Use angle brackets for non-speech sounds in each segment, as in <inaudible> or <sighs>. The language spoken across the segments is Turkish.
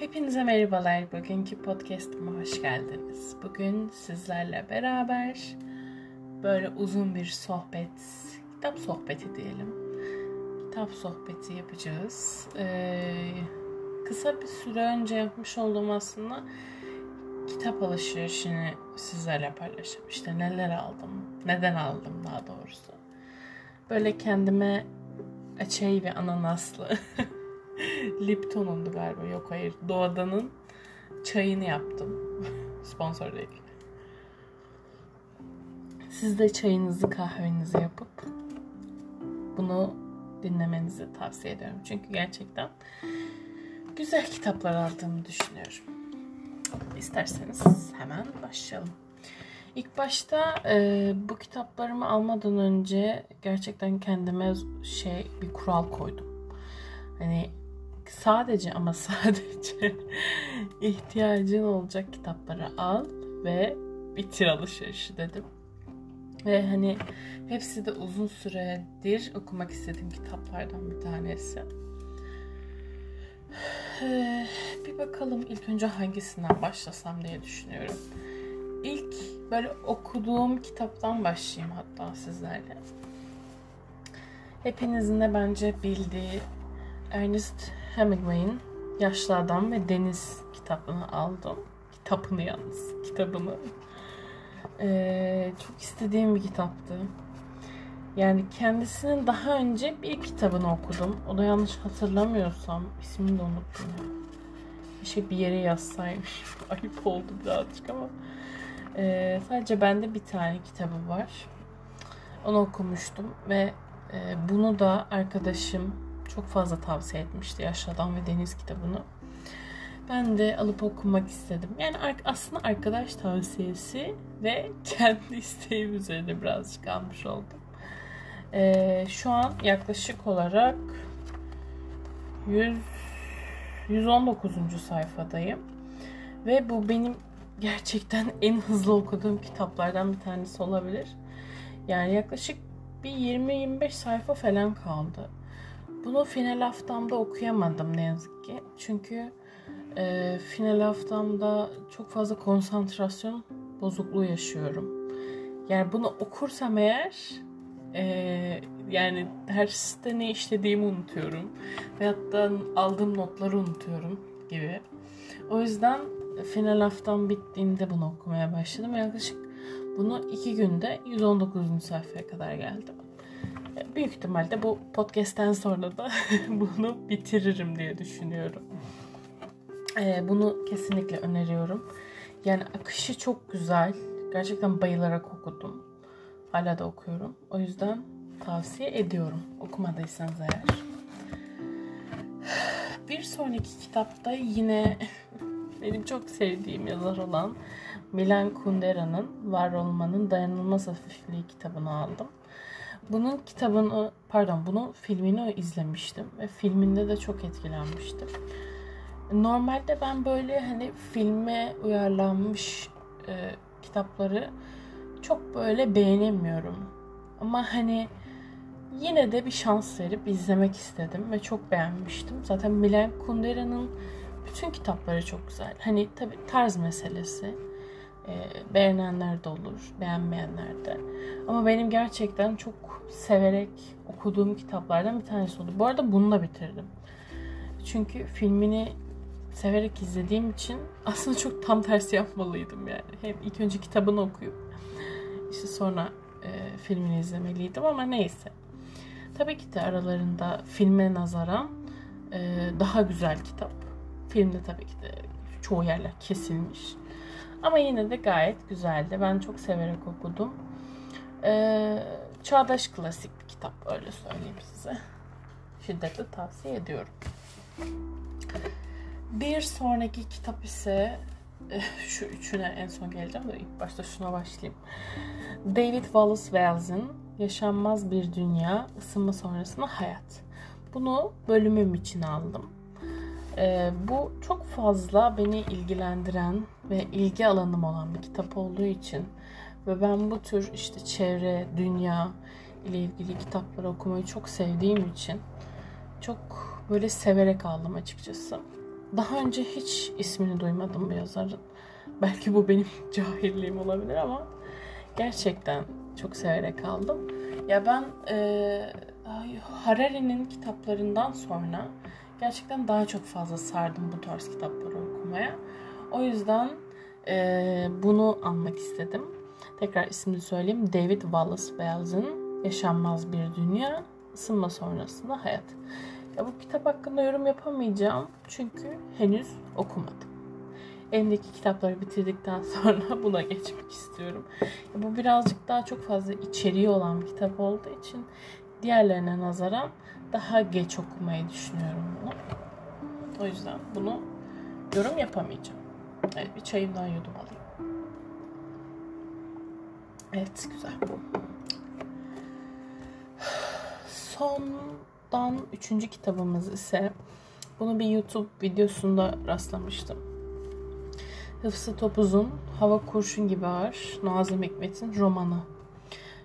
Hepinize merhabalar. Bugünkü podcast'ıma hoş geldiniz. Bugün sizlerle beraber böyle uzun bir sohbet, kitap sohbeti diyelim. Kitap sohbeti yapacağız. Ee, kısa bir süre önce yapmış olduğum aslında kitap alışverişini sizlerle paylaşacağım. İşte neler aldım, neden aldım daha doğrusu. Böyle kendime açayı ve ananaslı <laughs> <laughs> Lipton'undu galiba. Yok hayır. Doğadan'ın çayını yaptım. <laughs> Sponsor değil. Siz de çayınızı kahvenizi yapıp bunu dinlemenizi tavsiye ediyorum. Çünkü gerçekten güzel kitaplar aldığımı düşünüyorum. İsterseniz hemen başlayalım. İlk başta e, bu kitaplarımı almadan önce gerçekten kendime şey bir kural koydum. Hani sadece ama sadece <laughs> ihtiyacın olacak kitapları al ve bitir alışverişi dedim. Ve hani hepsi de uzun süredir okumak istediğim kitaplardan bir tanesi. <sighs> Bir bakalım ilk önce hangisinden başlasam diye düşünüyorum. İlk böyle okuduğum kitaptan başlayayım hatta sizlerle. Hepinizin de bence bildiği Ernest Hemingway'in Yaşlı Adam ve Deniz kitabını aldım. Kitabını yalnız, kitabını. Ee, çok istediğim bir kitaptı. Yani kendisinin daha önce bir kitabını okudum. O da yanlış hatırlamıyorsam ismini de unuttum ya. Keşke bir yere yazsaymış. <laughs> Ayıp oldu birazcık ama. Ee, sadece bende bir tane kitabı var. Onu okumuştum ve e, bunu da arkadaşım çok fazla tavsiye etmişti Yaşlı ve Deniz kitabını. Ben de alıp okumak istedim. Yani aslında arkadaş tavsiyesi ve <laughs> kendi isteğim üzerine birazcık almış oldum. Ee, şu an yaklaşık olarak 100 119. sayfadayım. Ve bu benim gerçekten <laughs> en hızlı okuduğum kitaplardan bir tanesi olabilir. Yani yaklaşık bir 20-25 sayfa falan kaldı. Bunu final haftamda okuyamadım ne yazık ki. Çünkü e, final haftamda çok fazla konsantrasyon bozukluğu yaşıyorum. Yani bunu okursam eğer e, yani derste ne işlediğimi unutuyorum. Veyahut da aldığım notları unutuyorum gibi. O yüzden final haftam bittiğinde bunu okumaya başladım. Yaklaşık bunu iki günde 119. sayfaya kadar geldim. Büyük ihtimalle bu podcast'ten sonra da <laughs> bunu bitiririm diye düşünüyorum. Ee, bunu kesinlikle öneriyorum. Yani akışı çok güzel. Gerçekten bayılarak okudum. Hala da okuyorum. O yüzden tavsiye ediyorum. Okumadıysanız eğer. Bir sonraki kitapta yine <laughs> benim çok sevdiğim yazar olan Milan Kundera'nın Var Olmanın Dayanılmaz Hafifliği kitabını aldım. Bunun kitabını, pardon bunun filmini izlemiştim ve filminde de çok etkilenmiştim. Normalde ben böyle hani filme uyarlanmış e, kitapları çok böyle beğenemiyorum. Ama hani yine de bir şans verip izlemek istedim ve çok beğenmiştim. Zaten Milan Kundera'nın bütün kitapları çok güzel. Hani tabi tarz meselesi. E, beğenenler de olur, beğenmeyenler de. Ama benim gerçekten çok severek okuduğum kitaplardan bir tanesi oldu. Bu arada bunu da bitirdim. Çünkü filmini severek izlediğim için <laughs> aslında çok tam tersi yapmalıydım yani. Hem ilk önce kitabını okuyup işte sonra e, filmini izlemeliydim ama neyse. Tabii ki de aralarında filme nazaran e, daha güzel kitap. Filmde tabii ki de çoğu yerler kesilmiş. Ama yine de gayet güzeldi. Ben çok severek okudum. Ee, çağdaş klasik bir kitap öyle söyleyeyim size. Şiddetle tavsiye ediyorum. Bir sonraki kitap ise eh, şu üçüne en son geleceğim de ilk başta şuna başlayayım. David Wallace Wells'in Yaşanmaz Bir Dünya, ısınma sonrasında hayat. Bunu bölümüm için aldım. Ee, bu çok fazla beni ilgilendiren ve ilgi alanım olan bir kitap olduğu için ve ben bu tür işte çevre, dünya ile ilgili kitapları okumayı çok sevdiğim için çok böyle severek aldım açıkçası. daha önce hiç ismini duymadım bu yazarın. <laughs> Belki bu benim <laughs> cahilliğim olabilir ama gerçekten çok severek aldım. Ya ben e, Harari'nin kitaplarından sonra gerçekten daha çok fazla sardım bu tarz kitapları okumaya. O yüzden e, bunu almak istedim. Tekrar ismini söyleyeyim. David Wallace Wells'ın Yaşanmaz Bir Dünya, Isınma Sonrasında Hayat. Ya bu kitap hakkında yorum yapamayacağım çünkü henüz okumadım. Elimdeki kitapları bitirdikten <laughs> sonra buna geçmek istiyorum. Ya bu birazcık daha çok fazla içeriği olan bir kitap olduğu için diğerlerine nazaran daha geç okumayı düşünüyorum bunu. O yüzden bunu yorum yapamayacağım. Evet bir çayımdan yudum alayım. Evet güzel. Sondan üçüncü kitabımız ise bunu bir YouTube videosunda rastlamıştım. Hıfzı Topuz'un Hava Kurşun Gibi Ağır, Nazım Hikmet'in romanı.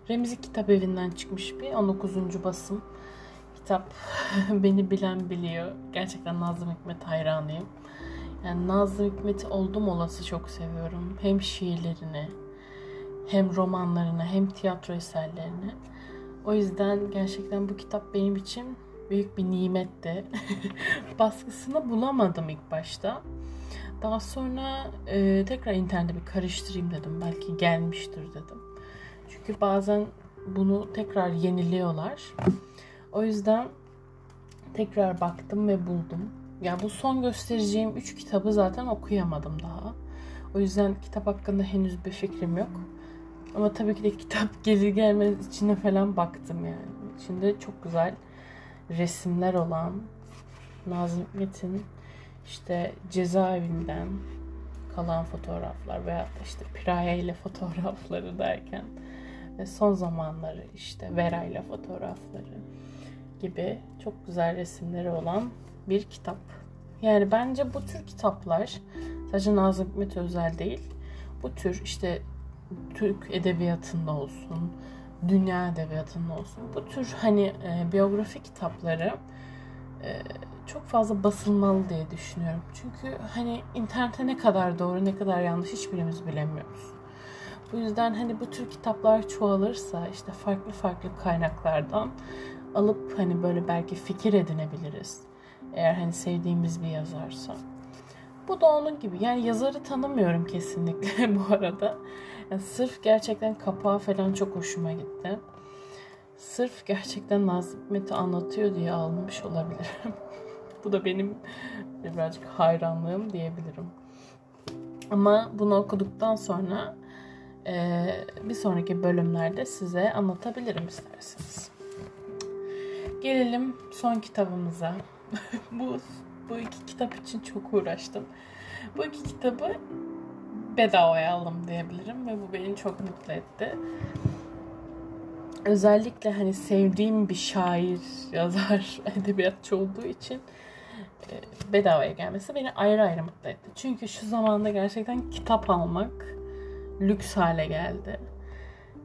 Remzi Kitap Evi'nden çıkmış bir 19. basım kitap. <laughs> Beni bilen biliyor. Gerçekten Nazım Hikmet hayranıyım. Yani Nazım Hikmet'i oldum olası çok seviyorum. Hem şiirlerini, hem romanlarını, hem tiyatro eserlerini. O yüzden gerçekten bu kitap benim için büyük bir nimetti. <laughs> Baskısını bulamadım ilk başta. Daha sonra e, tekrar internette bir karıştırayım dedim. Belki gelmiştir dedim. Çünkü bazen bunu tekrar yeniliyorlar. O yüzden tekrar baktım ve buldum. Ya bu son göstereceğim 3 kitabı zaten okuyamadım daha. O yüzden kitap hakkında henüz bir fikrim yok. Ama tabii ki de kitap <laughs> gelir gelmez içine falan baktım yani. İçinde çok güzel resimler olan Nazım Hikmet'in işte cezaevinden kalan fotoğraflar veya işte Piraya ile fotoğrafları derken ve son zamanları işte Vera ile fotoğrafları gibi çok güzel resimleri olan bir kitap. Yani bence bu tür kitaplar sadece Nazım Hikmet özel değil. Bu tür işte Türk edebiyatında olsun, dünya edebiyatında olsun. Bu tür hani e, biyografi kitapları e, çok fazla basılmalı diye düşünüyorum. Çünkü hani internete ne kadar doğru ne kadar yanlış hiçbirimiz bilemiyoruz. Bu yüzden hani bu tür kitaplar çoğalırsa işte farklı farklı kaynaklardan alıp hani böyle belki fikir edinebiliriz. Eğer hani sevdiğimiz bir yazarsa. Bu da onun gibi. Yani yazarı tanımıyorum kesinlikle <laughs> bu arada. Yani sırf gerçekten kapağı falan çok hoşuma gitti. Sırf gerçekten Nazım Hikmet'i anlatıyor diye almış olabilirim. <laughs> bu da benim birazcık hayranlığım diyebilirim. Ama bunu okuduktan sonra e, bir sonraki bölümlerde size anlatabilirim isterseniz. Gelelim son kitabımıza. Bu bu iki kitap için çok uğraştım. Bu iki kitabı bedavaya aldım diyebilirim ve bu beni çok mutlu etti. Özellikle hani sevdiğim bir şair, yazar, <laughs> edebiyatçı olduğu için e, bedavaya gelmesi beni ayrı ayrı mutlu etti. Çünkü şu zamanda gerçekten kitap almak lüks hale geldi.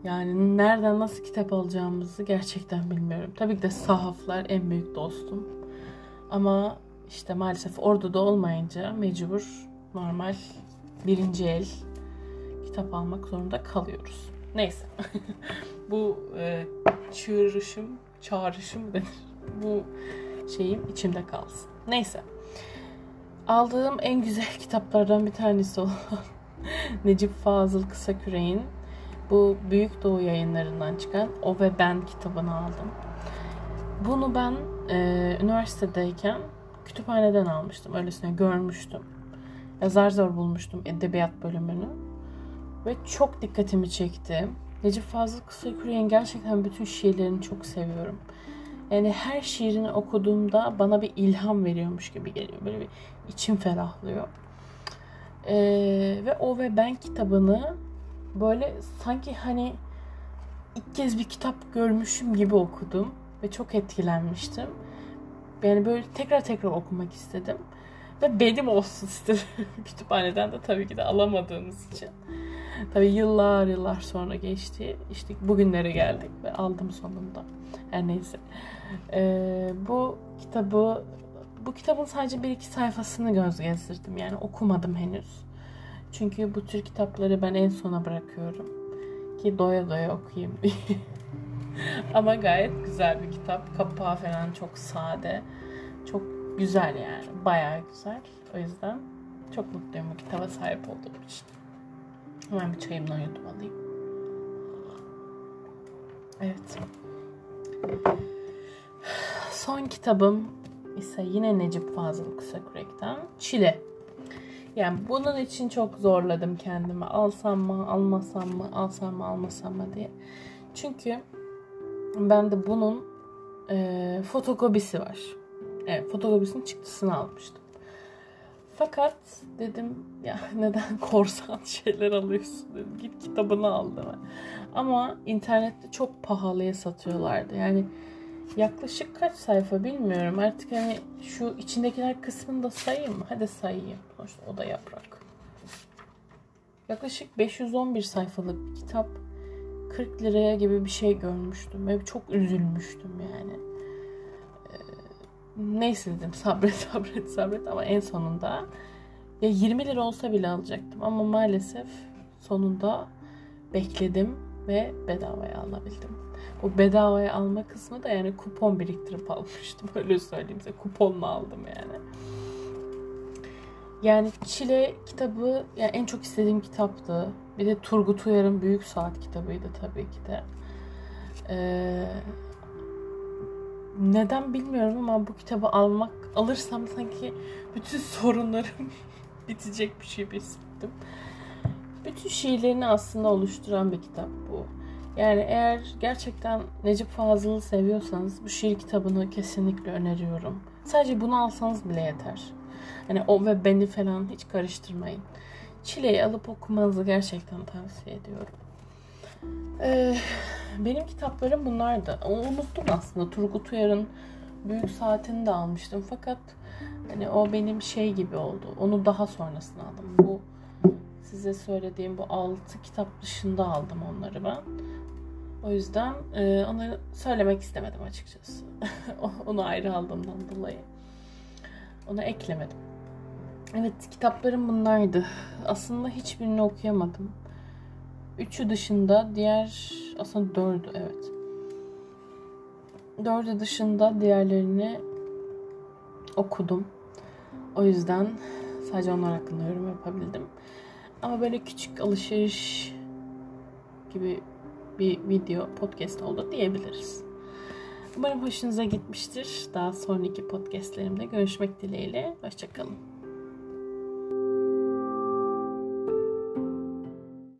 Yani nereden nasıl kitap alacağımızı gerçekten bilmiyorum. Tabii ki de sahaflar en büyük dostum. Ama işte maalesef orada da olmayınca mecbur normal birinci el kitap almak zorunda kalıyoruz. Neyse. <laughs> Bu e, çığırışım, çağrışım denir. Bu şeyim içimde kalsın. Neyse. Aldığım en güzel kitaplardan bir tanesi olan <laughs> Necip Fazıl Kısaküre'nin bu Büyük Doğu yayınlarından çıkan O ve Ben kitabını aldım. Bunu ben e, üniversitedeyken kütüphaneden almıştım. Öylesine görmüştüm. Ya zor bulmuştum edebiyat bölümünü. Ve çok dikkatimi çekti. Necip Fazıl Kısaküre'nin gerçekten bütün şiirlerini çok seviyorum. Yani her şiirini okuduğumda bana bir ilham veriyormuş gibi geliyor. Böyle bir içim ferahlıyor. Ee, ve o ve ben kitabını böyle sanki hani ilk kez bir kitap görmüşüm gibi okudum ve çok etkilenmiştim. Yani böyle tekrar tekrar okumak istedim. Ve benim olsun istedim. <laughs> Kütüphaneden de tabii ki de alamadığımız için. Tabii yıllar yıllar sonra geçti. İşte bugünlere geldik ve aldım sonunda. Her neyse. Ee, bu kitabı bu kitabın sadece bir iki sayfasını göz gezdirdim. Yani okumadım henüz. Çünkü bu tür kitapları ben en sona bırakıyorum. Ki doya doya okuyayım diye. <laughs> <laughs> Ama gayet güzel bir kitap. Kapağı falan çok sade. Çok güzel yani. Bayağı güzel. O yüzden çok mutluyum bu kitaba sahip olduğum için. Hemen bir çayımdan yudum alayım. Evet. Son kitabım ise yine Necip Fazıl Kısakürek'ten Çile. Yani bunun için çok zorladım kendimi. Alsam mı, almasam mı, alsam mı, almasam mı diye. Çünkü ben de bunun e, fotokopisi var. Evet, fotokopisinin çıktısını almıştım. Fakat dedim ya neden <laughs> korsan şeyler alıyorsun dedim. Git kitabını al deme. Ama internette çok pahalıya satıyorlardı. Yani yaklaşık kaç sayfa bilmiyorum. Artık hani şu içindekiler kısmını da sayayım mı? Hadi sayayım. O da yaprak. Yaklaşık 511 sayfalık bir kitap. 40 liraya gibi bir şey görmüştüm ve çok üzülmüştüm yani. Ee, neyse dedim sabret <laughs> sabret sabret ama en sonunda ya 20 lira olsa bile alacaktım ama maalesef sonunda bekledim ve bedavaya alabildim. O bedavaya alma kısmı da yani kupon biriktirip almıştım. <laughs> Öyle söyleyeyim size. Kuponla aldım yani. Yani Çile kitabı yani en çok istediğim kitaptı. Bir de Turgut Uyar'ın Büyük Saat kitabıydı tabii ki de. Ee, neden bilmiyorum ama bu kitabı almak alırsam sanki bütün <laughs> sorunlarım <laughs> bitecek bir şey hissettim. Bütün şiirlerini aslında oluşturan bir kitap bu. Yani eğer gerçekten Necip Fazıl'ı seviyorsanız bu şiir kitabını kesinlikle öneriyorum. Sadece bunu alsanız bile yeter. Hani o ve beni falan hiç karıştırmayın. Çileyi alıp okumanızı gerçekten tavsiye ediyorum. Ee, benim kitaplarım bunlardı. Unuttum aslında. Turgut Uyar'ın Büyük Saatini de almıştım. Fakat hani o benim şey gibi oldu. Onu daha sonrasında aldım. Bu size söylediğim bu 6 kitap dışında aldım onları ben. O yüzden e, onu söylemek istemedim açıkçası. <laughs> onu ayrı aldığımdan dolayı. Onu eklemedim. Evet kitaplarım bunlardı. Aslında hiçbirini okuyamadım. Üçü dışında diğer aslında dördü evet. Dördü dışında diğerlerini okudum. O yüzden sadece onlar hakkında yorum yapabildim. Ama böyle küçük alışveriş gibi bir video podcast oldu diyebiliriz. Umarım hoşunuza gitmiştir. Daha sonraki podcastlerimde görüşmek dileğiyle. Hoşçakalın.